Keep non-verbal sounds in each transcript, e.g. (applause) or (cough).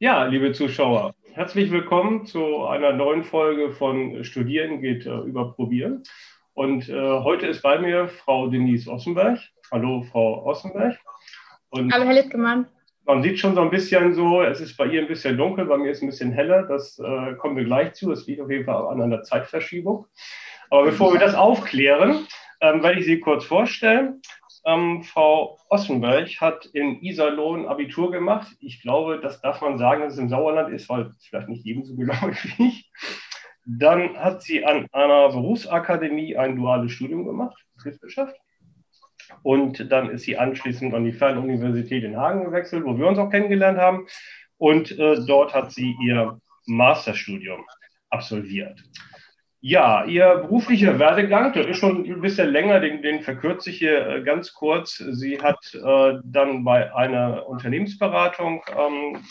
Ja, liebe Zuschauer, herzlich willkommen zu einer neuen Folge von Studieren geht äh, über Probieren. Und äh, heute ist bei mir Frau Denise Ossenberg. Hallo, Frau Ossenberg. Und Hallo, Herr Littgemann. Man sieht schon so ein bisschen so, es ist bei ihr ein bisschen dunkel, bei mir ist es ein bisschen heller. Das äh, kommen wir gleich zu. Es liegt auf jeden Fall an einer Zeitverschiebung. Aber bevor wir das aufklären, ähm, werde ich Sie kurz vorstellen. Ähm, Frau Ossenberg hat in Iserlohn Abitur gemacht. Ich glaube, das darf man sagen, dass es im Sauerland ist, weil es vielleicht nicht jedem so genau (laughs) wie ich. Dann hat sie an einer Berufsakademie ein duales Studium gemacht, Betriebswirtschaft. Und dann ist sie anschließend an die Fernuniversität in Hagen gewechselt, wo wir uns auch kennengelernt haben. Und äh, dort hat sie ihr Masterstudium absolviert. Ja, Ihr beruflicher Werdegang, der ist schon ein bisschen länger, den, den verkürze ich hier äh, ganz kurz. Sie hat äh, dann bei einer Unternehmensberatung ähm,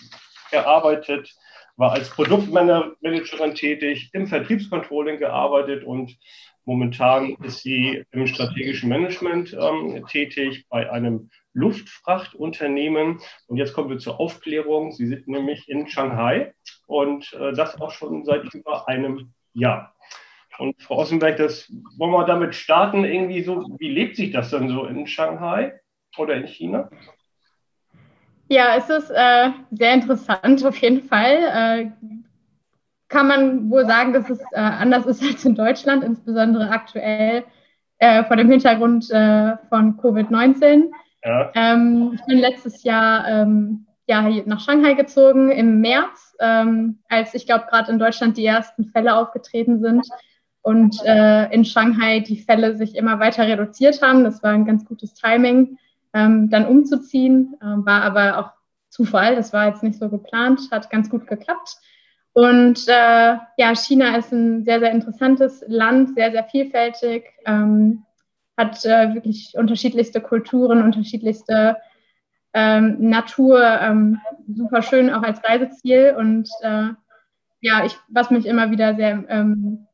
gearbeitet, war als Produktmanagerin tätig, im Vertriebscontrolling gearbeitet und momentan ist sie im strategischen Management ähm, tätig bei einem Luftfrachtunternehmen. Und jetzt kommen wir zur Aufklärung. Sie sind nämlich in Shanghai und äh, das auch schon seit über einem Jahr. Und Frau Ossenberg, das wollen wir damit starten, irgendwie so, wie lebt sich das dann so in Shanghai oder in China? Ja, es ist äh, sehr interessant auf jeden Fall. Äh, kann man wohl sagen, dass es äh, anders ist als in Deutschland, insbesondere aktuell äh, vor dem Hintergrund äh, von Covid-19. Ja. Ähm, ich bin letztes Jahr ähm, ja, nach Shanghai gezogen im März, ähm, als ich glaube, gerade in Deutschland die ersten Fälle aufgetreten sind und äh, in Shanghai die Fälle sich immer weiter reduziert haben. Das war ein ganz gutes Timing, ähm, dann umzuziehen, äh, war aber auch Zufall, das war jetzt nicht so geplant, hat ganz gut geklappt. Und äh, ja, China ist ein sehr, sehr interessantes Land, sehr, sehr vielfältig, ähm, hat äh, wirklich unterschiedlichste Kulturen, unterschiedlichste ähm, Natur, ähm, super schön auch als Reiseziel. Und äh, ja, ich, was mich immer wieder sehr ähm,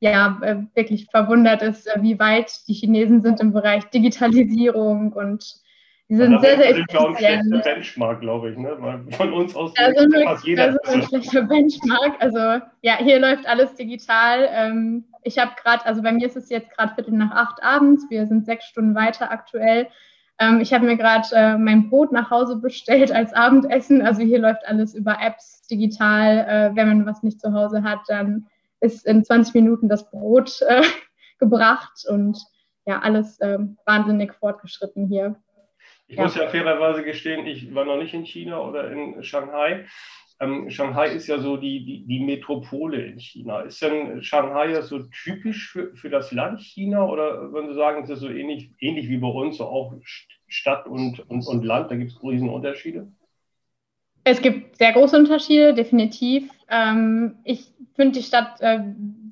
ja, äh, wirklich verwundert ist, äh, wie weit die Chinesen sind im Bereich Digitalisierung und die sind ja, sehr, sehr effizient. Das ist ein schlechter Benchmark, glaube ich, ne? Von uns aus da sind wir, fast jeder. Das ist ein schlechter (laughs) Benchmark. Also ja, hier läuft alles digital. Ähm, ich habe gerade, also bei mir ist es jetzt gerade Viertel nach acht abends. Wir sind sechs Stunden weiter aktuell. Ähm, ich habe mir gerade äh, mein Brot nach Hause bestellt als Abendessen. Also hier läuft alles über Apps digital. Wenn man was nicht zu Hause hat, dann ist in 20 Minuten das Brot äh, (laughs) gebracht und ja, alles ähm, wahnsinnig fortgeschritten hier. Ich ja. muss ja fairerweise gestehen, ich war noch nicht in China oder in Shanghai. Ähm, Shanghai ist ja so die, die, die, Metropole in China. Ist denn Shanghai ja so typisch für, für das Land China oder würden Sie sagen, ist das so ähnlich, ähnlich wie bei uns, so auch Stadt und, und, und Land? Da gibt es riesen Unterschiede? Es gibt sehr große Unterschiede, definitiv. Ähm, ich finde die Stadt äh,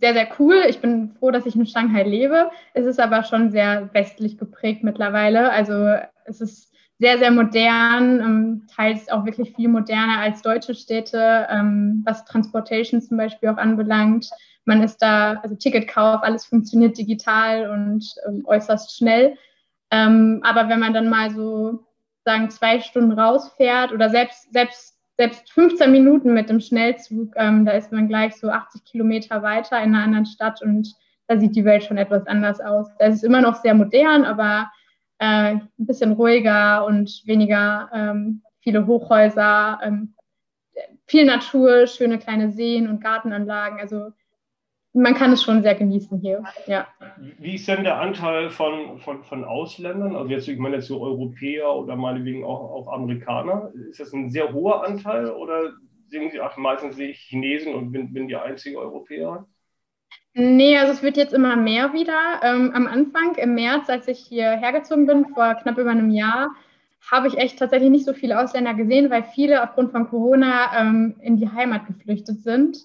sehr, sehr cool. Ich bin froh, dass ich in Shanghai lebe. Es ist aber schon sehr westlich geprägt mittlerweile. Also es ist sehr, sehr modern, ähm, teils auch wirklich viel moderner als deutsche Städte, ähm, was Transportation zum Beispiel auch anbelangt. Man ist da, also Ticketkauf, alles funktioniert digital und ähm, äußerst schnell. Ähm, aber wenn man dann mal so sagen, zwei Stunden rausfährt oder selbst, selbst, selbst 15 Minuten mit dem Schnellzug, ähm, da ist man gleich so 80 Kilometer weiter in einer anderen Stadt und da sieht die Welt schon etwas anders aus. Es ist immer noch sehr modern, aber äh, ein bisschen ruhiger und weniger ähm, viele Hochhäuser, ähm, viel Natur, schöne kleine Seen und Gartenanlagen. Also man kann es schon sehr genießen hier. Ja. Wie ist denn der Anteil von, von, von Ausländern? Also jetzt, ich meine jetzt so Europäer oder meinetwegen auch, auch Amerikaner. Ist das ein sehr hoher Anteil oder sehen Sie, ach, meistens sehe ich Chinesen und bin, bin die einzige Europäerin? Nee, also es wird jetzt immer mehr wieder. Ähm, am Anfang, im März, als ich hier hergezogen bin, vor knapp über einem Jahr, habe ich echt tatsächlich nicht so viele Ausländer gesehen, weil viele aufgrund von Corona ähm, in die Heimat geflüchtet sind.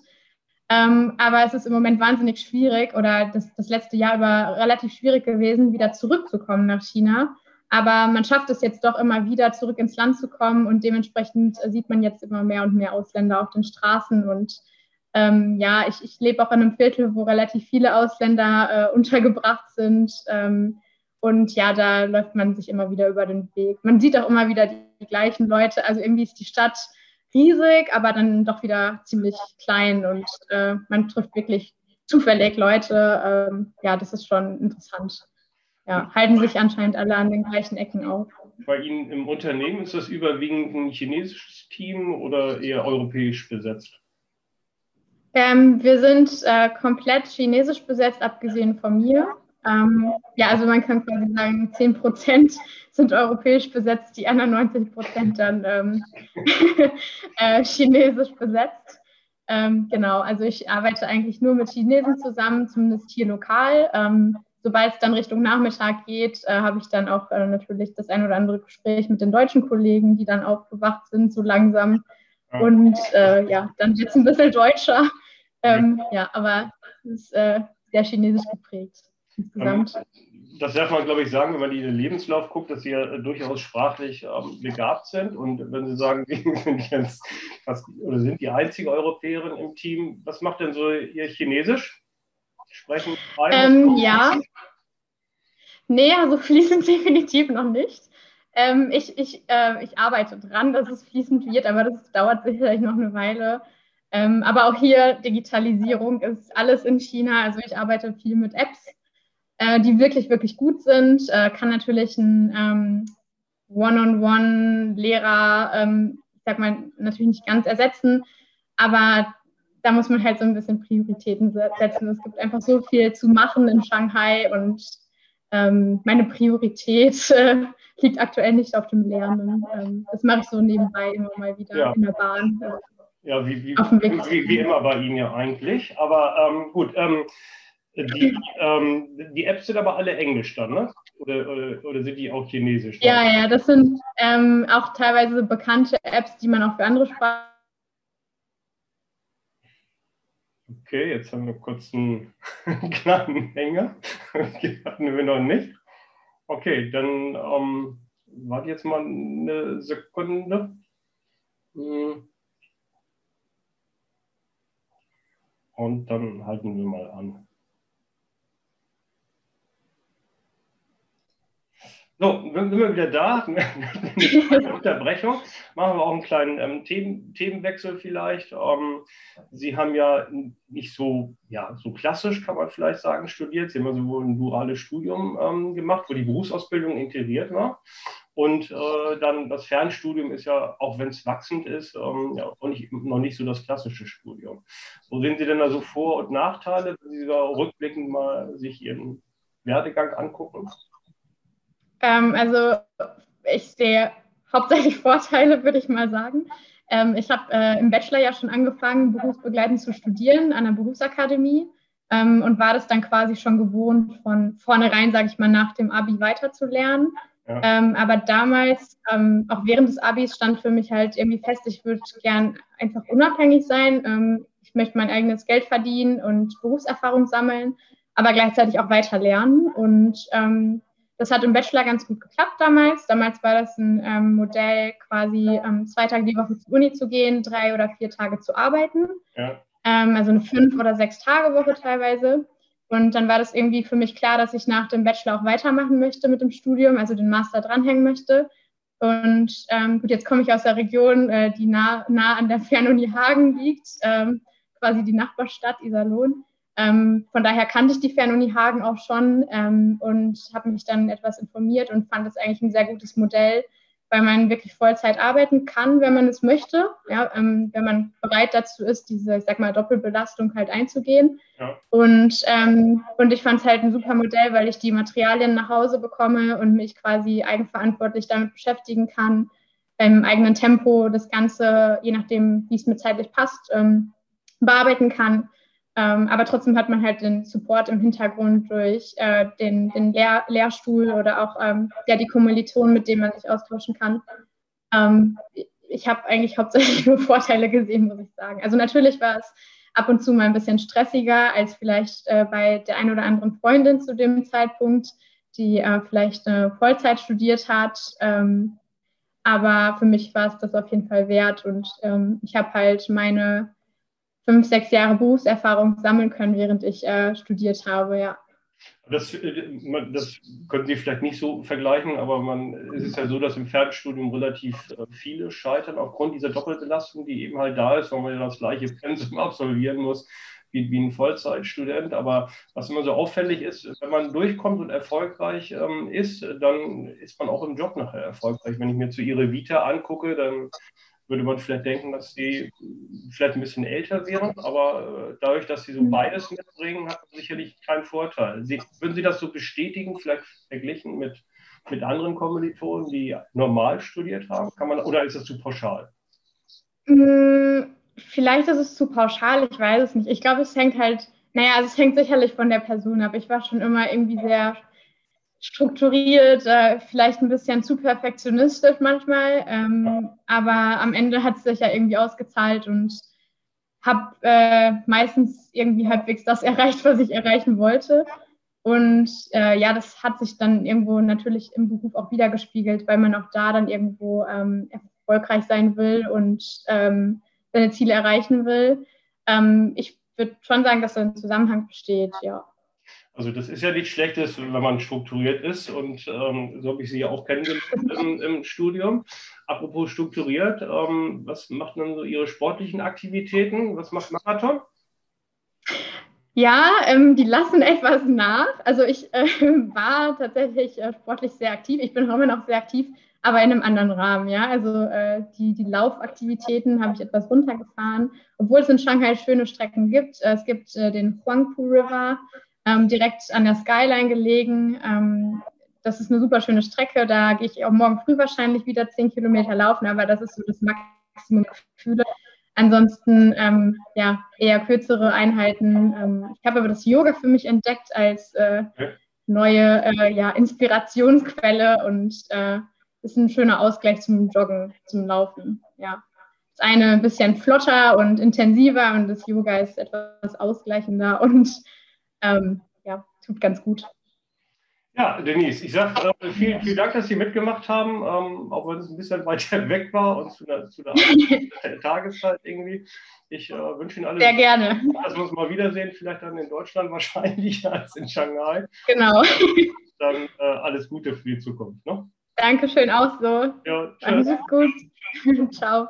Ähm, aber es ist im Moment wahnsinnig schwierig oder das, das letzte Jahr über relativ schwierig gewesen, wieder zurückzukommen nach China. Aber man schafft es jetzt doch immer wieder, zurück ins Land zu kommen und dementsprechend sieht man jetzt immer mehr und mehr Ausländer auf den Straßen. Und ähm, ja, ich, ich lebe auch in einem Viertel, wo relativ viele Ausländer äh, untergebracht sind. Ähm, und ja, da läuft man sich immer wieder über den Weg. Man sieht auch immer wieder die, die gleichen Leute. Also irgendwie ist die Stadt riesig, aber dann doch wieder ziemlich klein und äh, man trifft wirklich zufällig Leute. Ähm, ja, das ist schon interessant. Ja, halten sich anscheinend alle an den gleichen Ecken auf. Bei Ihnen im Unternehmen ist das überwiegend ein chinesisches Team oder eher europäisch besetzt? Ähm, wir sind äh, komplett chinesisch besetzt, abgesehen von mir. Ähm, ja, also man kann quasi sagen, 10 Prozent sind europäisch besetzt, die anderen 90 Prozent dann ähm, (laughs) äh, chinesisch besetzt. Ähm, genau, also ich arbeite eigentlich nur mit Chinesen zusammen, zumindest hier lokal. Ähm, sobald es dann Richtung Nachmittag geht, äh, habe ich dann auch äh, natürlich das ein oder andere Gespräch mit den deutschen Kollegen, die dann aufgewacht sind, so langsam. Und äh, ja, dann wird es ein bisschen deutscher. Ähm, ja, aber es ist äh, sehr chinesisch geprägt insgesamt. Ähm, das darf man, glaube ich, sagen, wenn man die in den Lebenslauf guckt, dass sie ja durchaus sprachlich ähm, begabt sind. Und wenn Sie sagen, (laughs) sind jetzt fast, oder sind die einzige Europäerin im Team, was macht denn so Ihr Chinesisch? Sprechen ähm, Ja. Nee, also (laughs) fließend definitiv noch nicht. Ähm, ich, ich, äh, ich arbeite dran, dass es fließend wird, aber das dauert sicherlich noch eine Weile. Ähm, aber auch hier Digitalisierung ist alles in China. Also ich arbeite viel mit Apps äh, die wirklich, wirklich gut sind. Äh, kann natürlich ein ähm, One-on-One-Lehrer, ähm, ich sag mal, natürlich nicht ganz ersetzen, aber da muss man halt so ein bisschen Prioritäten setzen. Es gibt einfach so viel zu machen in Shanghai und ähm, meine Priorität (laughs) äh, liegt aktuell nicht auf dem Lernen. Ähm, das mache ich so nebenbei immer mal wieder ja. in der Bahn. ja, wie, wie, wie, wie, immer bei Ihnen ja eigentlich. Aber ähm, gut, ähm, die, ähm, die Apps sind aber alle Englisch dann, ne? Oder, oder, oder sind die auch Chinesisch? Ja, ja, das sind ähm, auch teilweise bekannte Apps, die man auch für andere Sprachen. Okay, jetzt haben wir kurz einen (laughs) kleinen Hänger. Okay, hatten wir noch nicht. Okay, dann ähm, warte jetzt mal eine Sekunde. Hm. Und dann halten wir mal an. So, sind wir wieder da. (laughs) Unterbrechung. Machen wir auch einen kleinen ähm, Themen, Themenwechsel vielleicht. Ähm, Sie haben ja nicht so, ja, so klassisch, kann man vielleicht sagen, studiert. Sie haben also wohl ein duales Studium ähm, gemacht, wo die Berufsausbildung integriert war. Und äh, dann das Fernstudium ist ja, auch wenn es wachsend ist, ähm, ja, auch nicht, noch nicht so das klassische Studium. Wo sehen Sie denn da so Vor- und Nachteile, wenn Sie da rückblickend mal sich Ihren Werdegang angucken? Ähm, also ich sehe hauptsächlich (laughs) Vorteile, würde ich mal sagen. Ähm, ich habe äh, im Bachelor ja schon angefangen, berufsbegleitend zu studieren an der Berufsakademie ähm, und war das dann quasi schon gewohnt, von vornherein, sage ich mal, nach dem Abi weiterzulernen. Ja. Ähm, aber damals, ähm, auch während des Abis, stand für mich halt irgendwie fest, ich würde gern einfach unabhängig sein. Ähm, ich möchte mein eigenes Geld verdienen und Berufserfahrung sammeln, aber gleichzeitig auch weiter lernen. Und ähm, das hat im Bachelor ganz gut geklappt damals. Damals war das ein ähm, Modell, quasi ähm, zwei Tage die Woche zur Uni zu gehen, drei oder vier Tage zu arbeiten. Ja. Ähm, also eine fünf- oder sechs Tage Woche teilweise. Und dann war das irgendwie für mich klar, dass ich nach dem Bachelor auch weitermachen möchte mit dem Studium, also den Master dranhängen möchte. Und ähm, gut, jetzt komme ich aus der Region, äh, die nah, nah an der Fernuni Hagen liegt, ähm, quasi die Nachbarstadt Iserlohn. Ähm, von daher kannte ich die Fernuni Hagen auch schon ähm, und habe mich dann etwas informiert und fand es eigentlich ein sehr gutes Modell, weil man wirklich Vollzeit arbeiten kann, wenn man es möchte, ja, ähm, wenn man bereit dazu ist, diese, ich sag mal, Doppelbelastung halt einzugehen. Ja. Und, ähm, und ich fand es halt ein super Modell, weil ich die Materialien nach Hause bekomme und mich quasi eigenverantwortlich damit beschäftigen kann, im eigenen Tempo das Ganze, je nachdem, wie es mir zeitlich passt, ähm, bearbeiten kann. Ähm, aber trotzdem hat man halt den Support im Hintergrund durch äh, den, den Lehr Lehrstuhl oder auch ähm, ja, die Kommilitonen, mit denen man sich austauschen kann. Ähm, ich habe eigentlich hauptsächlich (laughs) nur Vorteile gesehen, muss ich sagen. Also natürlich war es ab und zu mal ein bisschen stressiger als vielleicht äh, bei der einen oder anderen Freundin zu dem Zeitpunkt, die äh, vielleicht eine Vollzeit studiert hat. Ähm, aber für mich war es das auf jeden Fall wert und ähm, ich habe halt meine fünf, sechs Jahre Berufserfahrung sammeln können, während ich äh, studiert habe, ja. Das, äh, das können Sie vielleicht nicht so vergleichen, aber man, es ist ja so, dass im Fernstudium relativ äh, viele scheitern aufgrund dieser Doppelbelastung, die eben halt da ist, weil man ja das gleiche Pensum (laughs) absolvieren muss wie, wie ein Vollzeitstudent. Aber was immer so auffällig ist, wenn man durchkommt und erfolgreich ähm, ist, dann ist man auch im Job nachher erfolgreich. Wenn ich mir zu Ihre Vita angucke, dann würde man vielleicht denken, dass sie vielleicht ein bisschen älter wären, aber äh, dadurch, dass sie so beides mitbringen, hat man sicherlich keinen Vorteil. Sie, würden Sie das so bestätigen, vielleicht verglichen mit, mit anderen Kommilitonen, die normal studiert haben? Kann man, oder ist das zu pauschal? Mm, vielleicht ist es zu pauschal, ich weiß es nicht. Ich glaube, es hängt halt, naja, also es hängt sicherlich von der Person ab. Ich war schon immer irgendwie sehr strukturiert, äh, vielleicht ein bisschen zu perfektionistisch manchmal, ähm, aber am Ende hat es sich ja irgendwie ausgezahlt und habe äh, meistens irgendwie halbwegs das (laughs) erreicht, was ich erreichen wollte. Und äh, ja, das hat sich dann irgendwo natürlich im Beruf auch wiedergespiegelt, weil man auch da dann irgendwo ähm, erfolgreich sein will und ähm, seine Ziele erreichen will. Ähm, ich würde schon sagen, dass da ein Zusammenhang besteht, ja. Also das ist ja nichts Schlechtes, wenn man strukturiert ist und ähm, so habe ich Sie ja auch kennengelernt im, (laughs) im Studium. Apropos strukturiert, ähm, was macht dann so Ihre sportlichen Aktivitäten? Was macht Marathon? Ja, ähm, die lassen (laughs) etwas nach. Also ich äh, (laughs) war tatsächlich äh, sportlich sehr aktiv. Ich bin immer noch sehr aktiv, aber in einem anderen Rahmen. Ja, also äh, die, die Laufaktivitäten habe ich etwas runtergefahren, obwohl es in Shanghai schöne Strecken gibt. Äh, es gibt äh, den Huangpu River direkt an der Skyline gelegen. Ähm, das ist eine super schöne Strecke. Da gehe ich auch morgen früh wahrscheinlich wieder zehn Kilometer laufen, aber das ist so das Maximum Gefühle. Ansonsten ähm, ja eher kürzere Einheiten. Ähm, ich habe aber das Yoga für mich entdeckt als äh, neue äh, ja, Inspirationsquelle und äh, ist ein schöner Ausgleich zum Joggen, zum Laufen. Ja. Das eine ein bisschen flotter und intensiver und das Yoga ist etwas ausgleichender und ähm, ja, tut ganz gut. Ja, Denise, ich sage äh, vielen, vielen Dank, dass Sie mitgemacht haben, ähm, auch wenn es ein bisschen (laughs) weiter weg war und zu einer, zu einer (laughs) Tageszeit irgendwie. Ich äh, wünsche Ihnen alles. Sehr gerne. Dass wir uns mal wiedersehen, vielleicht dann in Deutschland (laughs) wahrscheinlich als in Shanghai. Genau. Dann äh, alles Gute für die Zukunft. Ne? Dankeschön auch so. Ja, tschüss. Alles gut. Ciao.